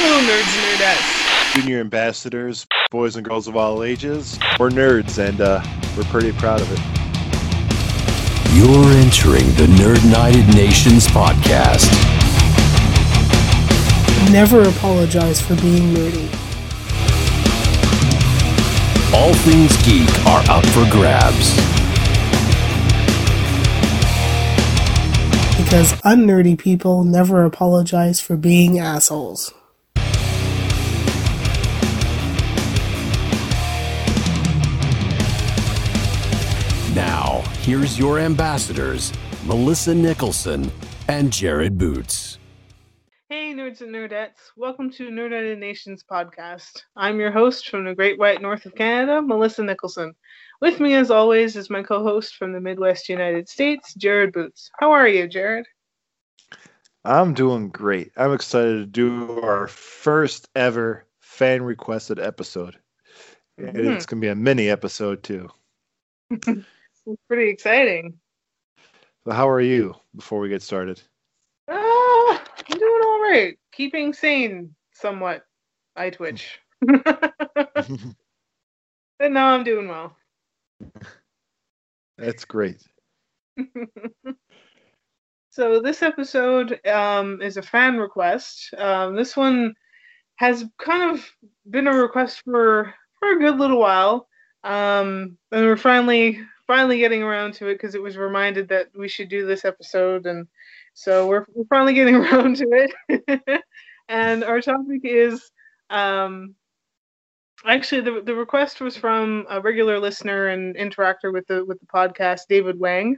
Hello, nerds and nerdettes. Junior ambassadors, boys and girls of all ages. We're nerds, and uh, we're pretty proud of it. You're entering the Nerd United Nations podcast. Never apologize for being nerdy. All things geek are up for grabs. Because unnerdy people never apologize for being assholes. Here's your ambassadors, Melissa Nicholson and Jared Boots. Hey, nerds and nerdettes. Welcome to Nerd United Nations podcast. I'm your host from the Great White North of Canada, Melissa Nicholson. With me, as always, is my co host from the Midwest United States, Jared Boots. How are you, Jared? I'm doing great. I'm excited to do our first ever fan requested episode. And Mhm. It's going to be a mini episode, too. Pretty exciting. So, how are you before we get started? Ah, I'm doing all right. Keeping sane somewhat. I twitch. but now I'm doing well. That's great. so this episode um, is a fan request. Um, this one has kind of been a request for for a good little while, um, and we're finally finally getting around to it because it was reminded that we should do this episode, and so we're, we're finally getting around to it. and our topic is um, actually the the request was from a regular listener and interactor with the with the podcast, David Wang.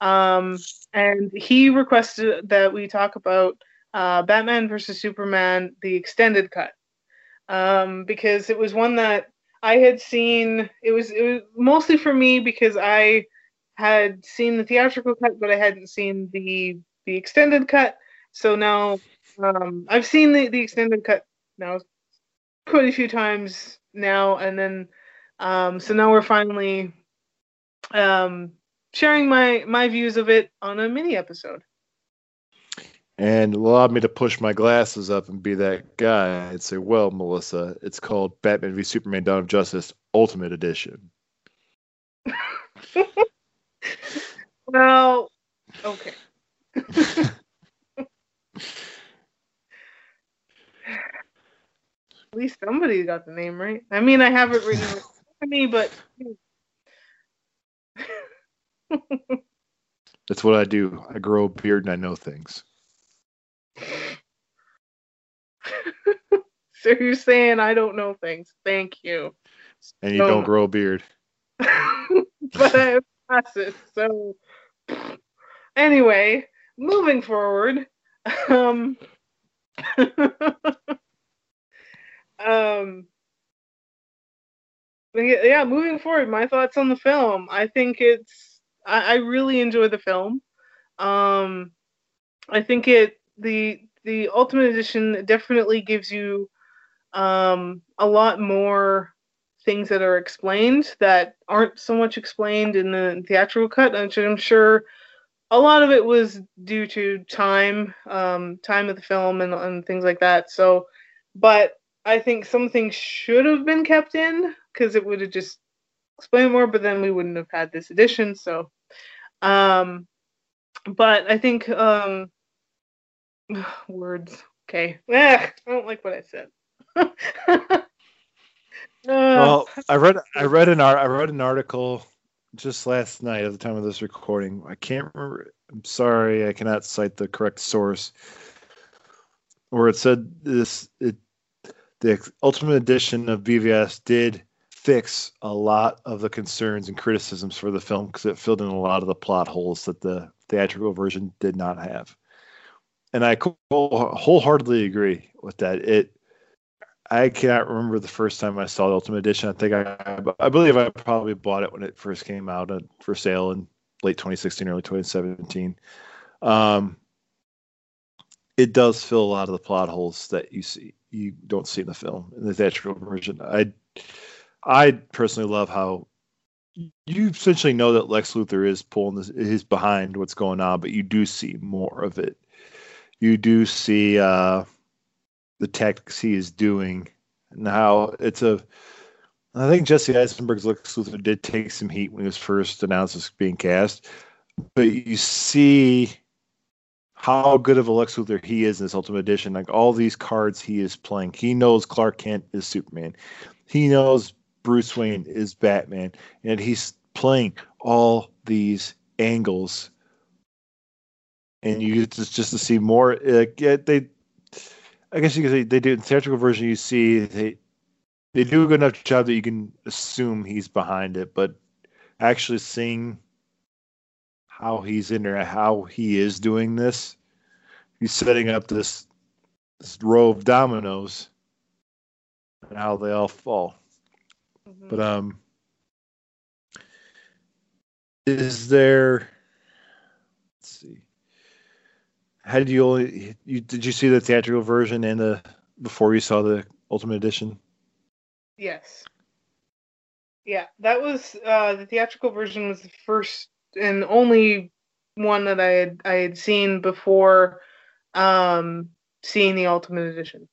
Um, and he requested that we talk about uh, Batman versus Superman, the extended cut, um, because it was one that I had seen. It was it was mostly for me because I had seen the theatrical cut, but I hadn't seen the the extended cut. So now um, I've seen the, the extended cut now quite a few times now, and then um, so now we're finally um, sharing my my views of it on a mini episode. And allowed me to push my glasses up and be that guy and say, well, Melissa, it's called Batman v Superman Dawn of Justice Ultimate Edition. Well, okay. At least somebody got the name right. I mean, I have it written for me, but That's what I do. I grow a beard and I know things. So you're saying I don't know things. Thank you. And you No. don't grow a beard. but I pass it. So anyway, moving forward. Um, um yeah, yeah, moving forward, my thoughts on the film. I think it's I, I really enjoy the film. Um I think it the the ultimate edition definitely gives you um a lot more things that are explained that aren't so much explained in the theatrical cut, which I'm sure a lot of it was due to time, um, time of the film and, and things like that. So, but I think some things should have been kept in because it would have just explained more, but then we wouldn't have had this edition. So, um, but I think um, words. Okay, Ugh, I don't like what I said. Well, I read I read an art I read an article just last night at the time of this recording. I can't remember. I'm sorry, I cannot cite the correct source. Where it said this it the ultimate edition of BVS did fix a lot of the concerns and criticisms for the film because it filled in a lot of the plot holes that the theatrical version did not have. And I wholeheartedly agree with that. It I cannot remember the first time I saw the Ultimate Edition. I think I, I believe I probably bought it when it first came out uh, for sale in late 2016, early 2017. Um, it does fill a lot of the plot holes that you see you don't see in the film in the theatrical version. I I personally love how you essentially know that Lex Luthor is pulling this is behind what's going on, but you do see more of it. You do see uh the tactics he is doing and how it's a. I think Jesse Eisenberg's Lex Luthor did take some heat when he was first announced as being cast, but you see how good of a Lex Luthor he is in this Ultimate Edition. Like all these cards he is playing, he knows Clark Kent is Superman. He knows Bruce Wayne is Batman, and he's playing all these angles. And you just just to see more. Yeah, they, I guess you could say they do in the theatrical version. You see they they do a good enough job that you can assume he's behind it, but actually seeing how he's in there, how he is doing this, he's setting up this this row of dominoes and how they all fall. Mhm. But um, is there? Let's see. How did you only you did you see the theatrical version and the before you saw the Ultimate Edition? Yes. Yeah, that was uh, the theatrical version was the first and only one that I had I had seen before um, seeing the Ultimate Edition.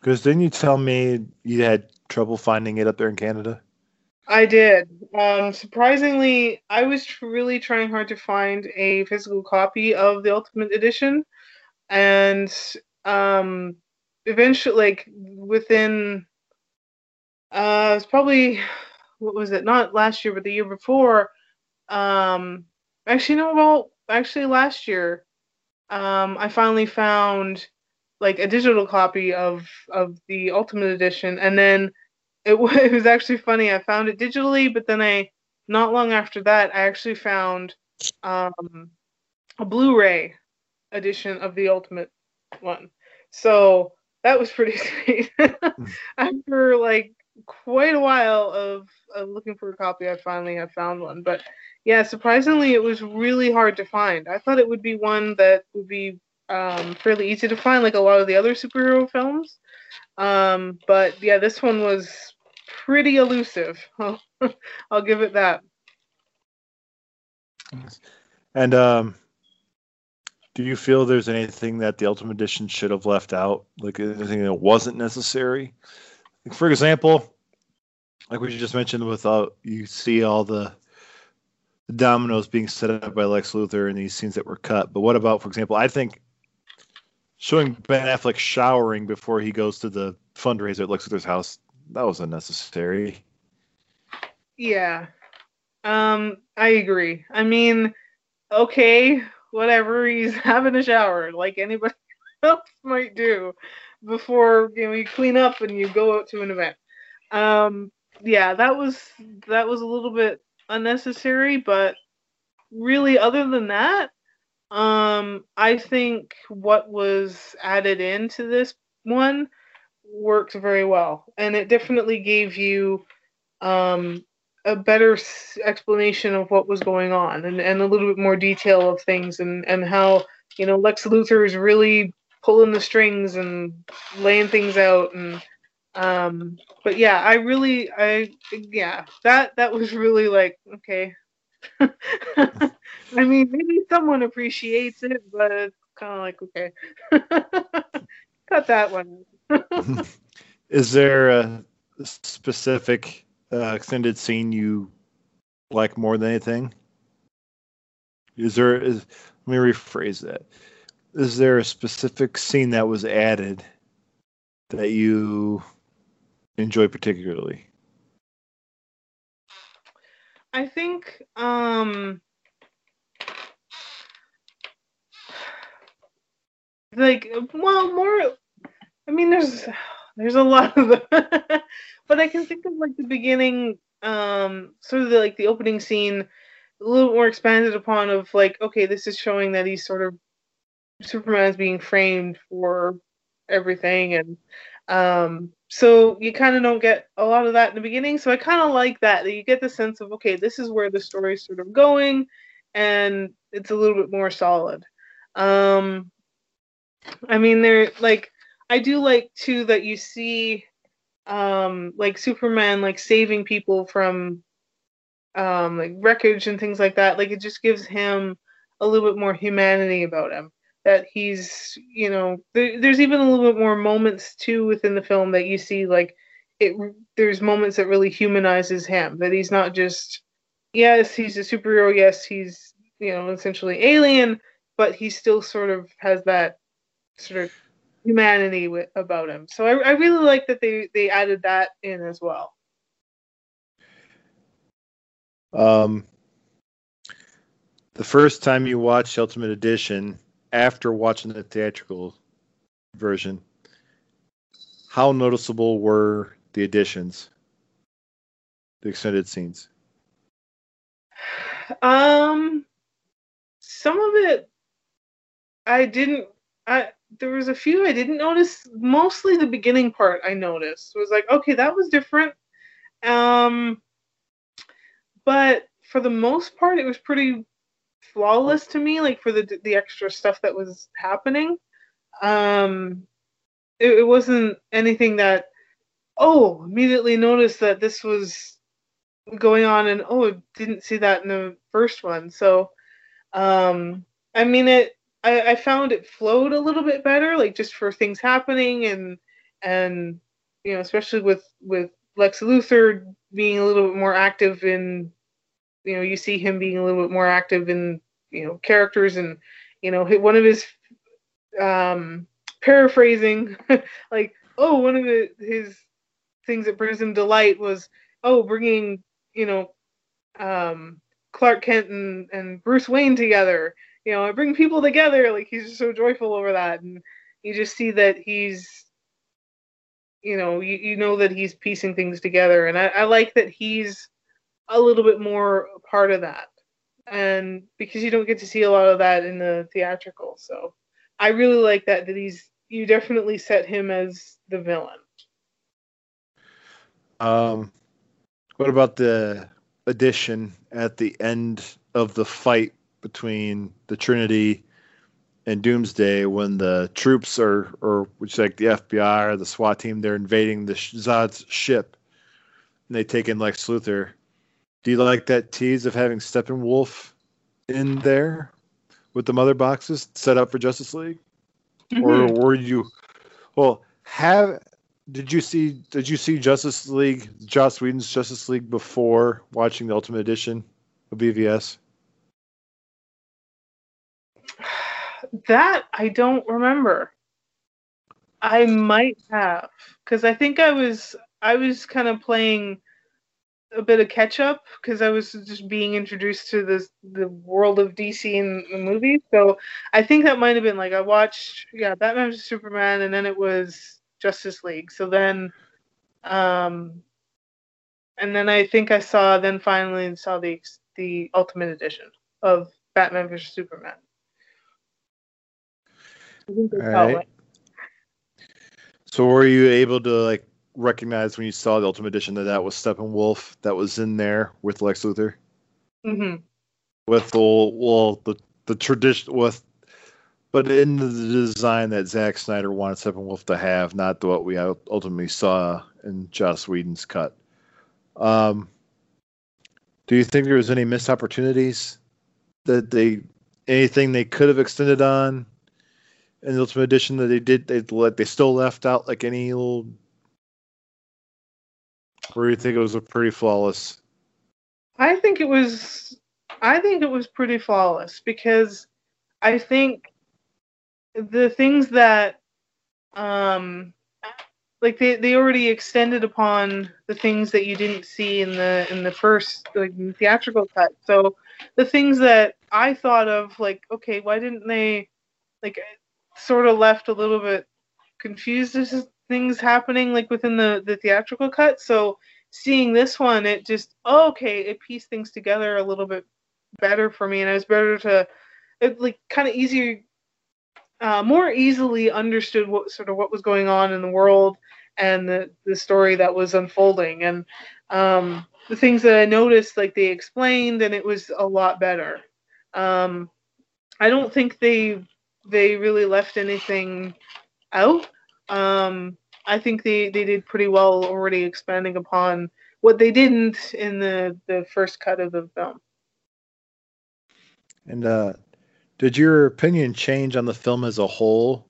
Because didn't you tell me you had trouble finding it up there in Canada? I did. Um, surprisingly, I was really trying hard to find a physical copy of the Ultimate Edition, and um, eventually, like within, uh, it's probably what was it? Not last year, but the year before. Um, actually, no, well, actually last year, um, I finally found like a digital copy of of the Ultimate Edition, and then it, it was actually funny. I found it digitally, but then I, not long after that, I actually found um, a Blu-ray edition of the Ultimate one. So that was pretty sweet. After like quite a while of, of looking for a copy, I finally have found one. But yeah, surprisingly, it was really hard to find. I thought it would be one that would be um, fairly easy to find, like a lot of the other superhero films. Um, but yeah, this one was pretty elusive. I'll, I'll give it that. And um, do you feel there's anything that the Ultimate Edition should have left out? Like anything that wasn't necessary? Like for example, like we just mentioned, with uh, you see all the, the dominoes being set up by Lex Luthor in these scenes that were cut. But what about, for example, I think showing Ben Affleck showering before he goes to the fundraiser at Lex Luthor's house that was unnecessary. Yeah. Um, I agree. I mean, okay, whatever. He's having a shower like anybody else might do before you know you clean up and you go out to an event. Um, yeah, that was that was a little bit unnecessary, but really, other than that, um, I think what was added into this one worked very well, and it definitely gave you um, a better explanation of what was going on, and, and a little bit more detail of things, and and how you know Lex Luthor is really pulling the strings and laying things out, and um, but yeah, I really, I yeah, that that was really like okay. I mean, maybe someone appreciates it, but it's kind of like okay, cut that one. Is there a specific uh, extended scene you like more than anything? Is there? Is, let me rephrase that. Is there a specific scene that was added that you enjoy particularly? I think um like well more I mean there's there's a lot of them. but I can think of like the beginning um sort of the, like the opening scene a little more expanded upon of like okay this is showing that he's sort of Superman's being framed for everything and um so you kind of don't get a lot of that in the beginning so i kind of like that that you get the sense of okay this is where the story's sort of going and it's a little bit more solid. Um i mean there like i do like too that you see um like superman like saving people from um like wreckage and things like that like it just gives him a little bit more humanity about him that he's you know there, there's even a little bit more moments too within the film that you see like it there's moments that really humanizes him that he's not just yes he's a superhero yes he's you know essentially alien but he still sort of has that sort of humanity with, about him. So I, I really like that they they added that in as well. Um, the first time you watched Ultimate Edition after watching the theatrical version, how noticeable were the additions, the extended scenes? Um, some of it I didn't. I there was a few I didn't notice. Mostly the beginning part I noticed. Was like, okay, that was different. Um, but for the most part, it was pretty flawless to me. Like for the the extra stuff that was happening, um, it, it wasn't anything that oh immediately noticed that this was going on and oh didn't see that in the first one so um i mean it I, I found it flowed a little bit better like just for things happening and and you know especially with with lex luthor being a little bit more active in you know you see him being a little bit more active in you know characters and you know one of his um paraphrasing like oh one of the, his things that brings him delight was oh bringing you know um clark kent and, and bruce wayne together you know i bring people together. Like he's just so joyful over that. And you just see that he's you know you, you know that he's piecing things together. And I, I like that he's a little bit more part of that. And because you don't get to see a lot of that in the theatrical. So i really like that that he's you definitely set him as the villain. Um, what about the addition at the end of the fight between the Trinity and Doomsday when the troops are, or which like the FBI or the SWAT team, they're invading the Zod's ship and they take in Lex Luthor. Do you like that tease of having Steppenwolf in there with the mother boxes set up for Justice League? Mm-hmm. or were you well have did you see did you see justice league joss whedon's justice league before watching the ultimate edition of bvs that i don't remember. I might have because i think i was i was kind of playing a bit of catch up because I was just being introduced to this the world of DC in the movies. So I think that might have been like I watched yeah Batman vs Superman and then it was Justice League. So then, um, and then I think I saw then finally saw the the Ultimate Edition of Batman vs Superman. I think that's All right. so were you able to like recognize when you saw the ultimate edition that that was steppenwolf that was in there with lex luthor Mhm. with the well the the tradition with but in the design that Zack Snyder wanted Steppenwolf to have, not what we ultimately saw in Joss Whedon's cut. Um, do you think there was any missed opportunities that they anything they could have extended on in the Ultimate Edition that they did they let they still left out like any little or you think it was a pretty flawless? I think it was I think it was pretty flawless because I think the things that um like they, they already extended upon the things that you didn't see in the in the first like theatrical cut. So the things that I thought of like okay, why didn't they like sort of left a little bit confused as things happening like within the the theatrical cut. So seeing this one, it just oh, okay, it pieced things together a little bit better for me, and it was better to it like kind of easier, uh, more easily understood what sort of what was going on in the world and the the story that was unfolding, and um, the things that I noticed, like they explained, and it was a lot better. Um, I don't think they they really left anything out. Um, I think they, they did pretty well already expanding upon what they didn't in the, the first cut of the film. And uh, Did your opinion change on the film as a whole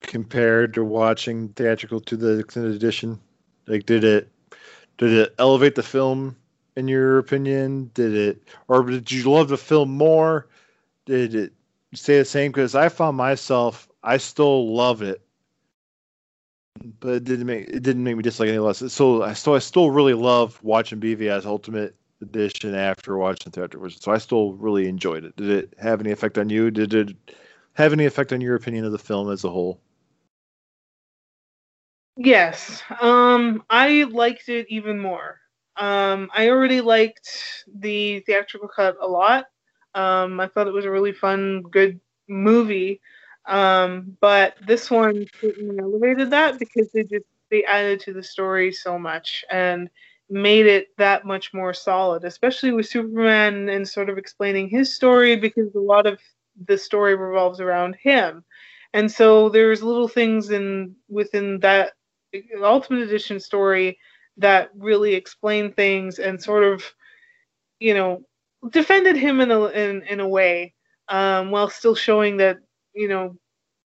compared to watching theatrical to the extended edition? Like, did it did it elevate the film in your opinion? Did it, or did you love the film more? Did it stay the same? Because I found myself, I still love it, but it didn't make it didn't make me dislike any less. So I still I still really love watching BVS Ultimate Edition after watching the theatrical version. So I still really enjoyed it. Did it have any effect on you? Did it have any effect on your opinion of the film as a whole? Yes. Um, I liked it even more. Um, I already liked the theatrical cut a lot. Um, I thought it was a really fun, good movie. Um, but this one certainly elevated that because they just they added to the story so much and made it that much more solid, especially with Superman and sort of explaining his story because a lot of the story revolves around him. And so there's little things in within that Ultimate Edition story that really explained things and sort of, you know, defended him in a in, in a way, um, while still showing that you know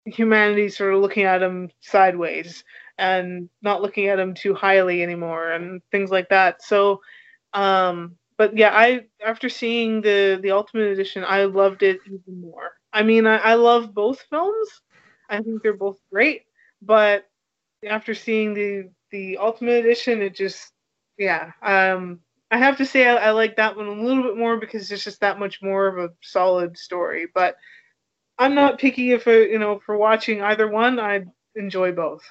humanity sort of looking at him sideways and not looking at him too highly anymore and things like that. So, um, but yeah, I after seeing the the Ultimate Edition, I loved it even more. I mean, I, I love both films. I think they're both great, but after seeing the the Ultimate Edition, it just yeah. Um, I have to say I, I, like that one a little bit more because it's just that much more of a solid story. But I'm not picky if a, you know for watching either one. I enjoy both.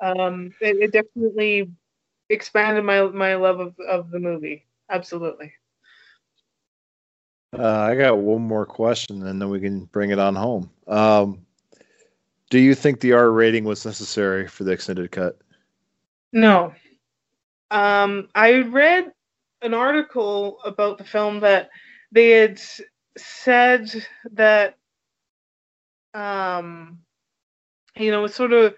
Um, it, it definitely expanded my my love of, of the movie. Absolutely. Uh, I got one more question, and then we can bring it on home. Um, do you think the R rating was necessary for the extended cut? No. Um, I read an article about the film that they had said that, um, you know, it's sort of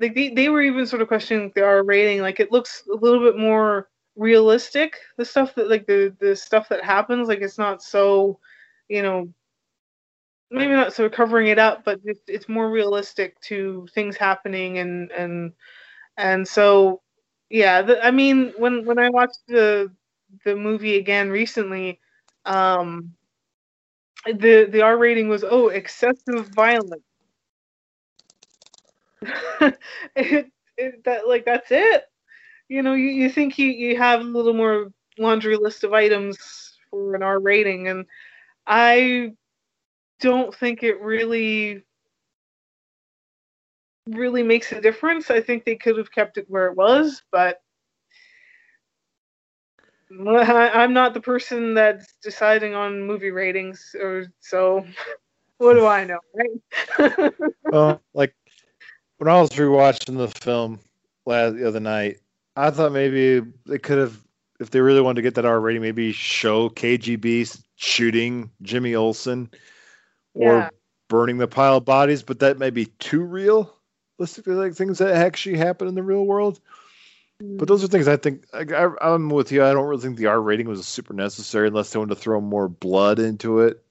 like they, they were even sort of questioning the R rating. Like it looks a little bit more realistic. The stuff that like the the stuff that happens, like it's not so, you know, maybe not so covering it up, but it's, it's more realistic to things happening and and and so yeah. The, I mean, when when I watched the the movie again recently, um, the the R rating was oh excessive violence. it, it that like that's it. You know, you, you think you, you have a little more laundry list of items for an R rating, and I don't think it really really makes a difference. I think they could have kept it where it was, but I'm not the person that's deciding on movie ratings, or so. What do I know, right? well, like when I was rewatching the film last the other night, I thought maybe they could have, if they really wanted to get that R rating, maybe show KGB shooting Jimmy Olsen or yeah. burning the pile of bodies, but that may be too real. Realistically, like things that actually happen in the real world. But those are things I think I, am with you. I don't really think the R rating was super necessary unless they wanted to throw more blood into it.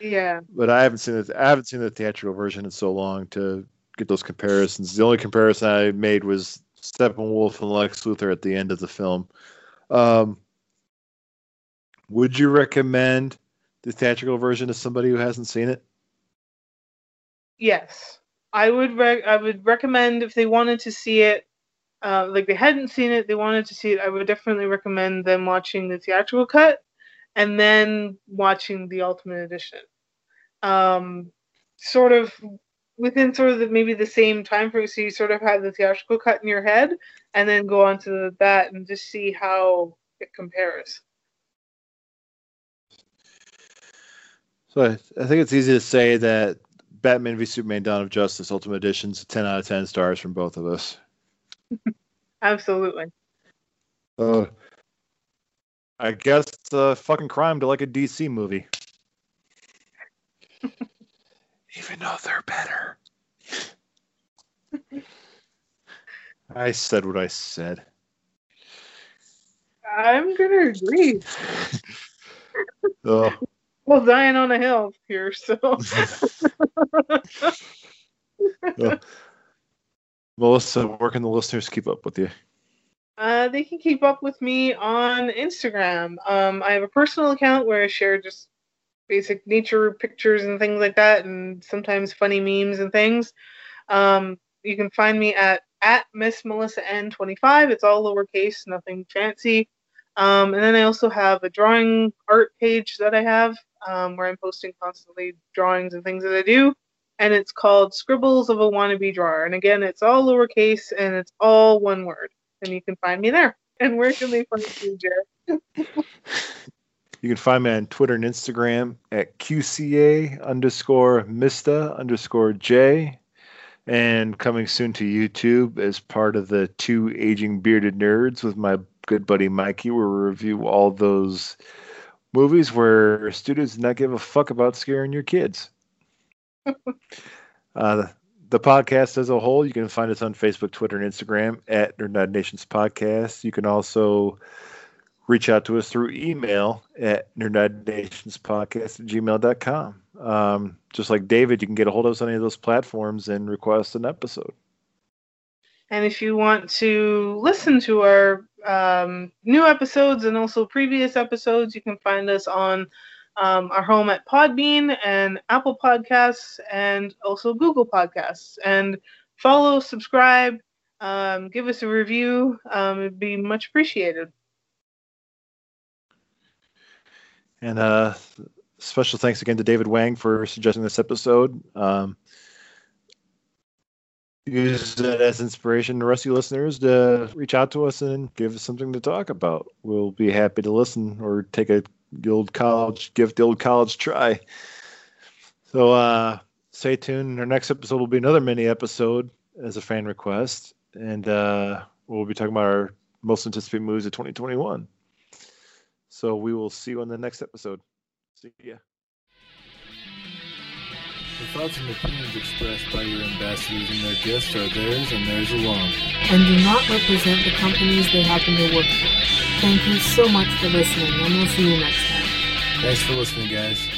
Yeah. But I haven't seen it. I haven't seen the theatrical version in so long to get those comparisons. The only comparison I made was Steppenwolf and Lex Luthor at the end of the film. Um, would you recommend the theatrical version to somebody who hasn't seen it? Yes, I would. Re- I would recommend if they wanted to see it, uh, like they hadn't seen it, they wanted to see it. I would definitely recommend them watching the theatrical cut and then watching the Ultimate Edition. Um, sort of within sort of the, maybe the same time frame, so you sort of have the theatrical cut in your head, and then go on to that and just see how it compares. So I, think it's easy to say that Batman v Superman: Dawn of Justice Ultimate Edition's a ten out of ten stars from both of us. Absolutely. Uh, I guess it's a fucking crime to like a DC movie. Even though they're better. I said what I said. I'm gonna agree. oh. well dying on a hill here, so Well, Melissa, where can the listeners keep up with you? Uh, they can keep up with me on Instagram. Um, I have a personal account where I share just basic nature pictures and things like that, and sometimes funny memes and things. Um, you can find me at at Miss Melissa N25. It's all lowercase, nothing fancy. Um, and then I also have a drawing art page that I have um, where I'm posting constantly drawings and things that I do. And it's called Scribbles of a Wannabe Drawer. And again, it's all lowercase and it's all one word. And you can find me there. And where can they find you, Jared? You can find me on Twitter and Instagram at QCA underscore Mista underscore J. And coming soon to YouTube as part of the two aging bearded nerds with my good buddy Mikey, where we review all those movies where studios do not give a fuck about scaring your kids. uh, the podcast as a whole, you can find us on Facebook, Twitter, and Instagram at Nerd Nations Podcast. You can also reach out to us through email at nerdnationspodcast at gmail.com. Um, just like David, you can get a hold of us on any of those platforms and request an episode. And if you want to listen to our um, new episodes and also previous episodes, you can find us on um, our home at Podbean and Apple Podcasts and also Google Podcasts. And follow, subscribe, um, give us a review. Um, it'd be much appreciated. And uh, special thanks again to David Wang for suggesting this episode. Um, use it as inspiration to rest of you listeners to reach out to us and give us something to talk about. We'll be happy to listen or take a the old college give the old college try. So uh, stay tuned. Our next episode will be another mini episode as a fan request, and uh, we'll be talking about our most anticipated movies of 2021. So we will see you on the next episode. See ya. The thoughts and opinions expressed by your ambassadors and their guests are theirs and theirs alone. and do not represent the companies they happen to work for. Thank you so much for listening, and we'll see you next time. Thanks for listening, guys.